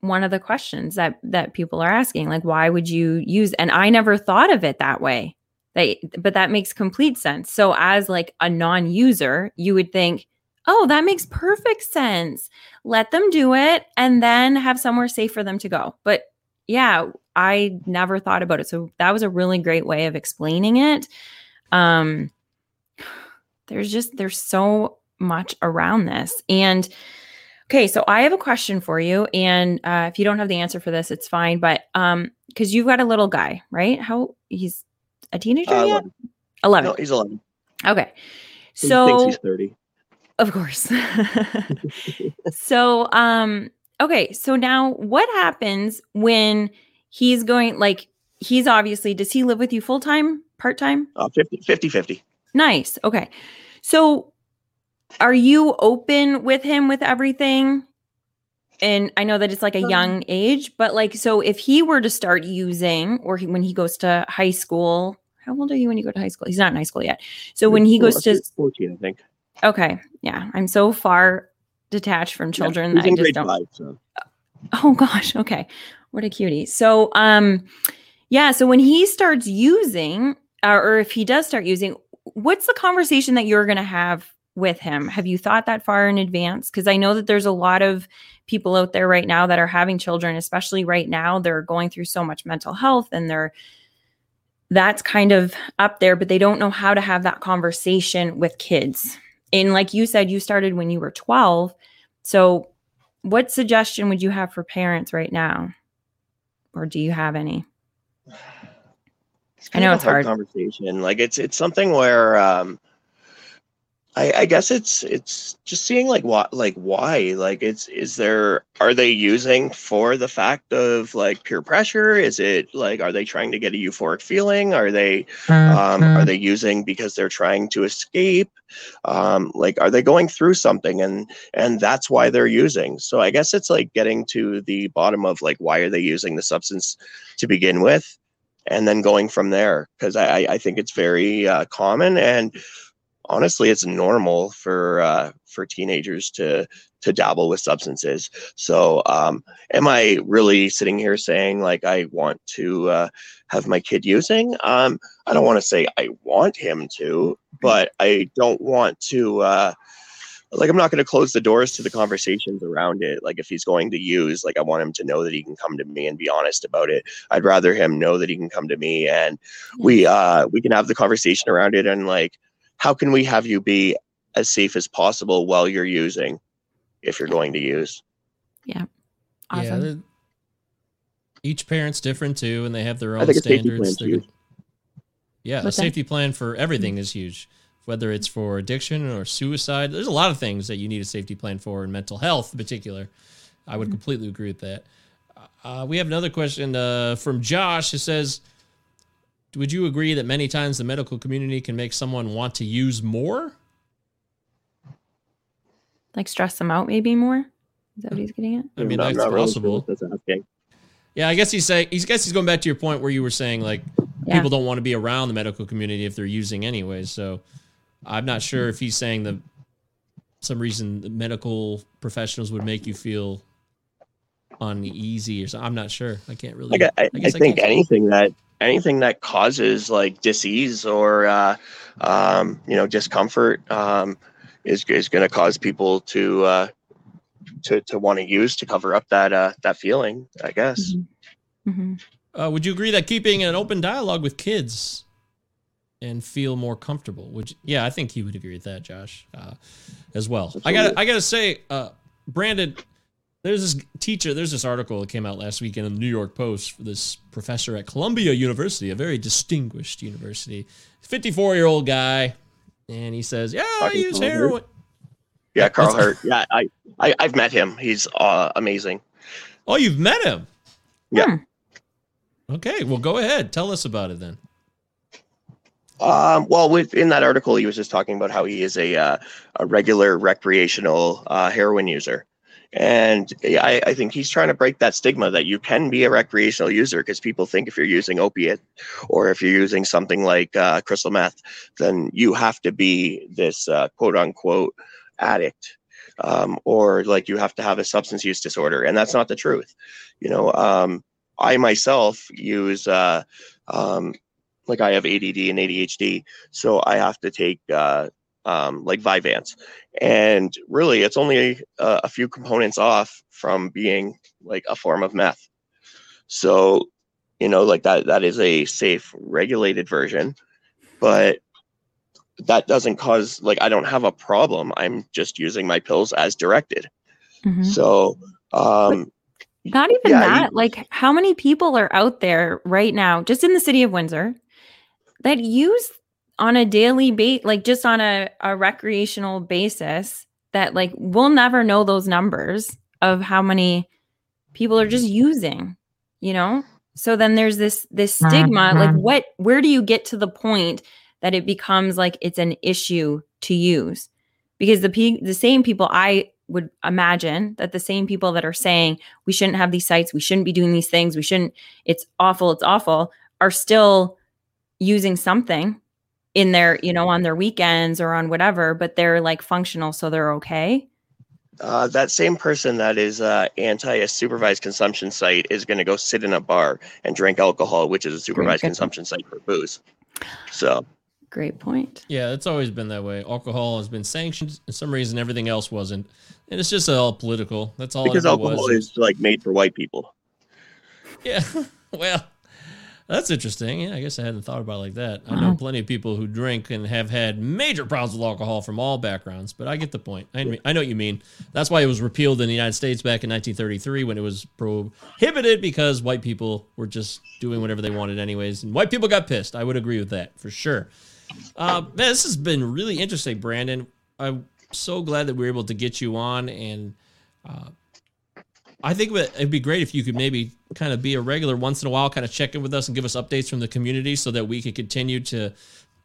one of the questions that that people are asking. Like, why would you use? And I never thought of it that way. That, but that makes complete sense. So, as like a non-user, you would think, "Oh, that makes perfect sense. Let them do it, and then have somewhere safe for them to go." But yeah, I never thought about it. So that was a really great way of explaining it. Um, there's just there's so much around this and okay so i have a question for you and uh, if you don't have the answer for this it's fine but um because you've got a little guy right? How he's a teenager Uh, yet? 11 no he's 11 okay. He thinks so he's 30 of course. So um okay so now what happens when he's going like he's obviously does he live with you full-time part-time? Uh, 50 50 50 Nice. Okay. So are you open with him with everything? And I know that it's like a young age, but like, so if he were to start using, or he, when he goes to high school, how old are you when you go to high school? He's not in high school yet. So when he goes to, 14 i think okay, yeah, I'm so far detached from children he's that I just don't. five so Oh gosh. Okay. What a cutie. So, um, yeah. So when he starts using, uh, or if he does start using, what's the conversation that you're going to have with him? Have you thought that far in advance? Because I know that there's a lot of people out there right now that are having children, especially right now. They're going through so much mental health and they're, that's kind of up there, but they don't know how to have that conversation with kids. And like you said, you started when you were 12. So, what suggestion would you have for parents right now? Or do you have any? I know it's hard hard. conversation. Like it's it's something where um I, I guess it's it's just seeing like what like why like it's is there are they using for the fact of like peer pressure? Is it like are they trying to get a euphoric feeling? Are they um, are they using because they're trying to escape? Um, like are they going through something? And and that's why they're using. So i guess it's like getting to the bottom of like why are they using the substance to begin with? And then going from there because I, I think it's very uh, common. And honestly it's normal for uh, for teenagers to to dabble with substances. So um, am i really sitting here saying like i want to uh, have my kid using? Um, i don't want to say i want him to but i don't want to uh, like i'm not going to close the doors to the conversations around it. Like if he's going to use like i want him to know that he can come to me and be honest about it. I'd rather him know that he can come to me and we uh we can have the conversation around it and like how can we have you be as safe as possible while you're using if you're going to use Awesome. Yeah, they're- each parent's different too, and they have their I own think standards. plan's They're- Yeah, a What's that? safety plan for everything is huge. Whether it's for addiction or suicide, there's a lot of things that you need a safety plan for, in mental health in particular. I would completely agree with that. Uh, we have another question uh, from Josh. It says, would you agree that many times the medical community can make someone want to use more? Like stress them out maybe more? Is that what he's getting at? I mean, I'm that's not really possible. what that's. Yeah, I guess he's saying. He's guess he's going back to your point where you were saying like Yeah. people don't want to be around the medical community if they're using anyway. So I'm not sure if he's saying that some reason the medical professionals would make you feel uneasy or something. I'm not sure. I can't really. Like I, I, I guess think can't- anything that anything that causes like disease or uh, um, you know discomfort um, is is going to cause people to uh, to to want to use to cover up that uh, that feeling. I guess. hmm Uh, would you agree that keeping an open dialogue with kids and feel more comfortable? Would you, yeah, I think he would agree with that, Josh, uh, as well. I got I got to say, uh, Brandon, there's this teacher. There's this article that came out last week in the New York Post. For this professor at Columbia University, a very distinguished university, 54 year old guy, and he says, "Yeah, I Talking use Carl heroin." Yeah, Carl That's- Hart. Yeah, I, I I've met him. He's uh, amazing. Oh, you've met him. Yeah. Hmm. Okay, well, go ahead. Tell us about it then. Um, well, within that article, he was just talking about how he is a uh, a regular recreational uh, heroin user, and I, I think he's trying to break that stigma that you can be a recreational user because people think if you're using opiate or if you're using something like uh, crystal meth, then you have to be this uh, quote unquote addict. Um, or like you have to have a substance use disorder, and that's not the truth. You know, um, I myself use uh, um, like I have ADD and ADHD, so I have to take uh, um, like Vyvanse, and really, it's only a, a few components off from being like a form of meth. So, you know, like that that is a safe, regulated version, but that doesn't cause like I don't have a problem. I'm just using my pills as directed. hmm So, um, Not even Yeah, that. Like, how many people are out there right now, just in the city of Windsor, that use on a daily base, like just on a, a recreational basis, that like we'll never know those numbers of how many people are just using, you know? So then there's this this stigma. Like, Mm-hmm. what? Where do you get to the point that it becomes like it's an issue to use? Because the pe- the same people I would imagine that the same people that are saying we shouldn't have these sites, we shouldn't be doing these things, we shouldn't, it's awful, it's awful, are still using something in their, you know, on their weekends or on whatever, but they're like functional, so they're okay. Uh, that same person that is uh, anti a supervised consumption site is going to go sit in a bar and drink alcohol, which is a supervised good. consumption site for booze. So, Great point. Yeah, it's always been that way. Alcohol has been sanctioned. For some reason, everything else wasn't, and it's just all political. That's all. because alcohol was. is like made for white people. Yeah. well, that's interesting. Yeah, I guess I hadn't thought about it like that. I know plenty of people who drink and have had major problems with alcohol from all backgrounds, but I get the point. I, I know what you mean. That's why it was repealed in the United States back in 1933 when it was prohibited because white people were just doing whatever they wanted anyways, and white people got pissed. I would agree with that for sure. Uh, man, this has been really interesting, Brandon. I'm so glad that we were able to get you on and uh, I think it'd be great if you could maybe kind of be a regular once in a while, kind of check in with us and give us updates from the community so that we could continue to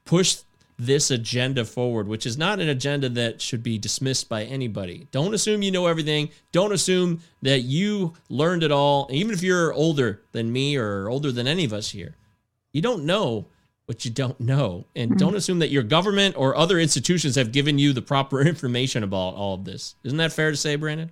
push this agenda forward, which is not an agenda that should be dismissed by anybody. Don't assume you know everything. Don't assume that you learned it all. Even if you're older than me or older than any of us here, you don't know what you don't know. And hmm. don't assume that your government or other institutions have given you the proper information about all of this. Isn't that fair to say, Brandon?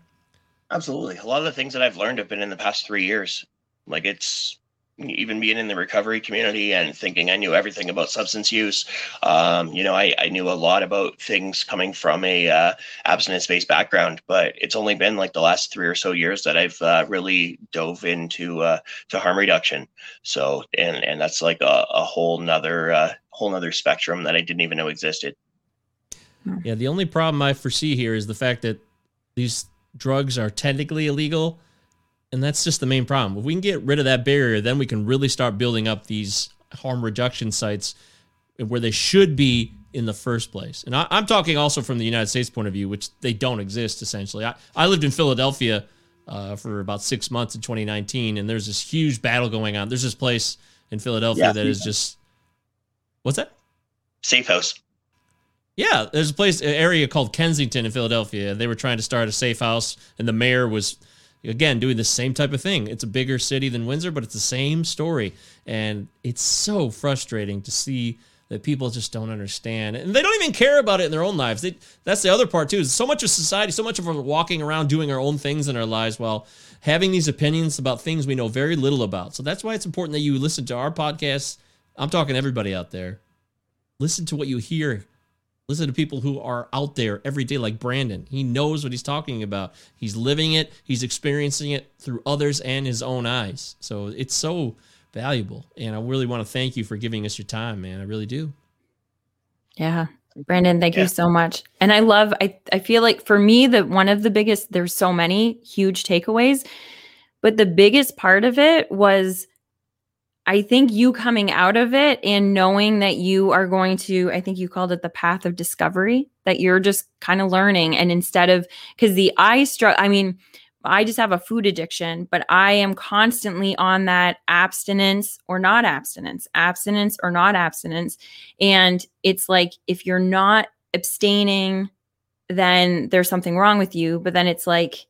Absolutely. A lot of the things that I've learned have been in the past three years. Like it's even being in the recovery community and thinking I knew everything about substance use. Um, you know, I, I knew a lot about things coming from a uh, abstinence-based background, but it's only been like the last three or so years that I've uh, really dove into uh, to harm reduction. So, and and that's like a, a whole nother uh, whole nother spectrum that I didn't even know existed. Yeah, the only problem I foresee here is the fact that these drugs are technically illegal, and that's just the main problem. If we can get rid of that barrier, then we can really start building up these harm reduction sites where they should be in the first place. And I, I'm talking also from the United States point of view, which they don't exist essentially. I, I lived in Philadelphia uh, for about six months in 2019, and there's this huge battle going on. There's this place in Philadelphia Yeah. that is just What's that? Safe House. Yeah, there's a place, an area called Kensington in Philadelphia. They were trying to start a safe house, and the mayor was, again, doing the same type of thing. It's a bigger city than Windsor, but it's the same story. And it's so frustrating to see that people just don't understand. And they don't even care about it in their own lives. They, that's the other part, too. Is so much of society, so much of us walking around doing our own things in our lives while having these opinions about things we know very little about. So that's why it's important that you listen to our podcast. I'm talking everybody out there. Listen to what you hear Listen to people who are out there every day, like Brandon. He knows what he's talking about. He's living it, he's experiencing it through others and his own eyes. So it's so valuable. And I really want to thank you for giving us your time, man. I really do. Yeah. Brandon, thank yeah. you so much. And I love, I, I feel like for me, that one of the biggest, there's so many huge takeaways, but the biggest part of it was I think you coming out of it and knowing that you are going to, I think you called it the path of discovery, that you're just kind of learning. And instead of, because the I struggle, I mean, I just have a food addiction, but I am constantly on that abstinence or not abstinence, abstinence or not abstinence. And it's like if you're not abstaining, then there's something wrong with you. But then it's like,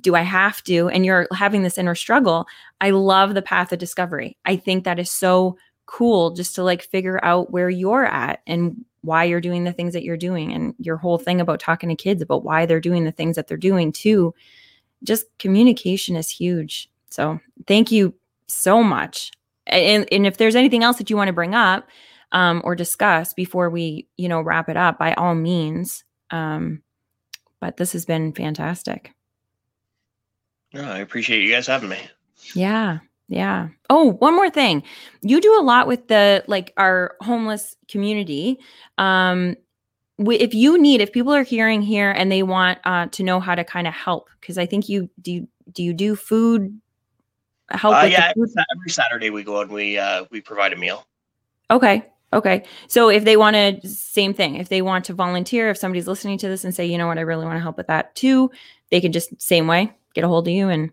do I have to? And you're having this inner struggle. I love the path of discovery. I think that is so cool just to like figure out where you're at and why you're doing the things that you're doing and your whole thing about talking to kids about why they're doing the things that they're doing too. Just communication is huge. So thank you so much. And, and if there's anything else that you want to bring up um, or discuss before we, you know, wrap it up, by all means. Um, but this has been fantastic. No, I appreciate you guys having me. Yeah. Yeah. Oh, one more thing. You do a lot with the like our homeless community. Um if you need if people are hearing here and they want uh to know how to kind of help because I think you do do you do food help uh, yeah, food? every Saturday we go and we uh we provide a meal. Okay. Okay. So if they want to same thing, if they want to volunteer, if somebody's listening to this and say, "You know what, I really want to help with that too," they can just same way get a hold of you and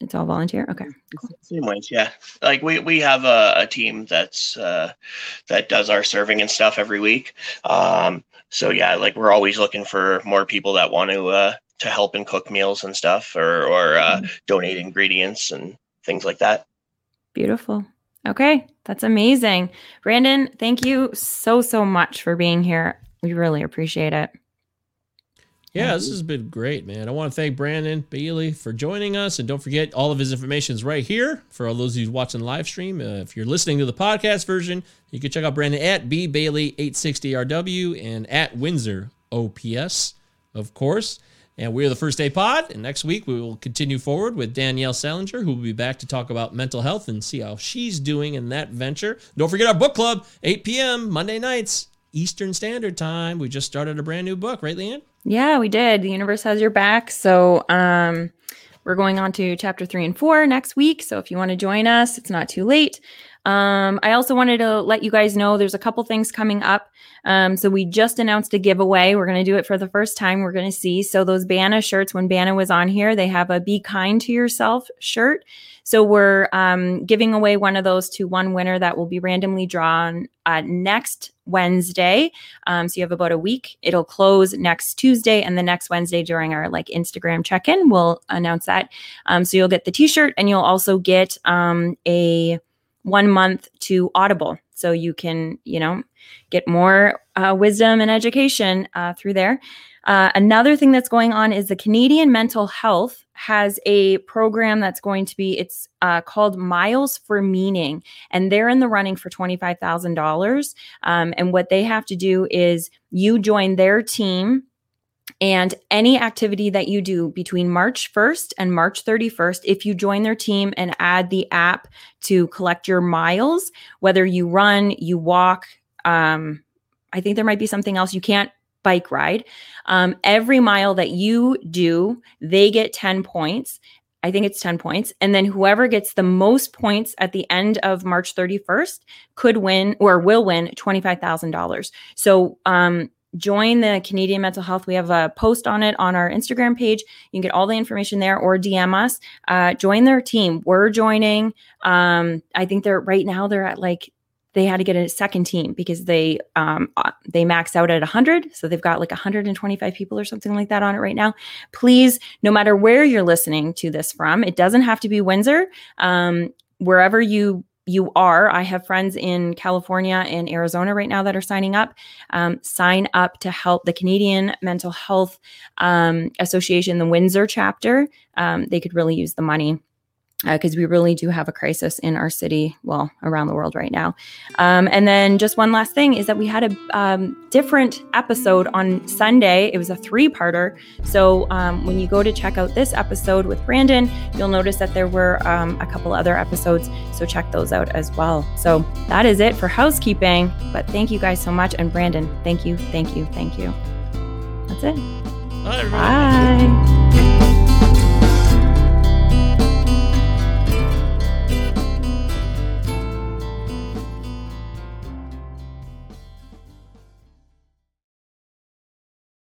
it's all volunteer? Okay cool. same ways yeah. Like we we have a, a team that's uh that does our serving and stuff every week. Um so yeah like we're always looking for more people that want to uh to help and cook meals and stuff or or uh, mm-hmm. donate ingredients and things like that. Beautiful. Okay that's amazing. Brandon thank you so so much for being here. We really appreciate it yeah, this has been great, man. I want to thank Brandon Bailey for joining us. And don't forget, all of his information is right here for all those who's watching the live stream. Uh, if you're listening to the podcast version, you can check out Brandon at B Bailey 860RW and at Windsor OPS, of course. And we're the First Day Pod. And next week, we will continue forward with Danielle Salinger, who will be back to talk about mental health and see how she's doing in that venture. Don't forget our book club, 8 p.m. Monday nights, Eastern Standard Time. We just started a brand new book, right, Leanne? Yeah, we did. The universe has your back. So um, we're going on to chapter three and four next week. So if you want to join us, it's not too late. Um, I also wanted to let you guys know there's a couple things coming up. Um, so we just announced a giveaway. We're going to do it for the first time. We're going to see. So those Banna shirts, when Banna was on here, they have a "Be Kind to Yourself" shirt. So we're um, giving away one of those to one winner that will be randomly drawn uh, next Wednesday. Um, so you have about a week. It'll close next Tuesday, and the next Wednesday during our like Instagram check-in, we'll announce that. Um, so you'll get the T-shirt, and you'll also get um, a one month to Audible. So you can, you know, get more uh, wisdom and education uh, through there. Uh, another thing that's going on is the Canadian Mental Health has a program that's going to be it's uh, called Miles for Meaning, and they're in the running for twenty five thousand um, dollars. And what they have to do is you join their team and any activity that you do between March 1st and March 31st, if you join their team and add the app to collect your miles, whether you run, you walk, um, I think there might be something else. You can't bike ride. Um, every mile that you do, they get 10 points. I think it's 10 points. And then whoever gets the most points at the end of March 31st could win or will win $25,000. So, um, join the Canadian Mental Health. We have a post on it on our Instagram page. You can get all the information there or DM us. Uh, join their team. We're joining. Um, I think they're right now they're at like they had to get a second team because they um, uh, they max out at 100 so they've got like 125 people or something like that on it right now. Please no matter where you're listening to this from it doesn't have to be windsor. Um, wherever you you are i have friends in california and arizona right now that are signing up. Um, sign up to help the canadian mental health um, association the windsor chapter. Um, they could really use the money because uh, we really do have a crisis in our city, well, around the world right now. Um, and then just one last thing is that we had a um, different episode on Sunday. It was a three parter. So um, when you go to check out this episode with Brandon, you'll notice that there were um, a couple other episodes. So check those out as well. So that is it for housekeeping. But thank you guys so much. And Brandon, thank you, thank you, thank you. That's it. Bye. Bye.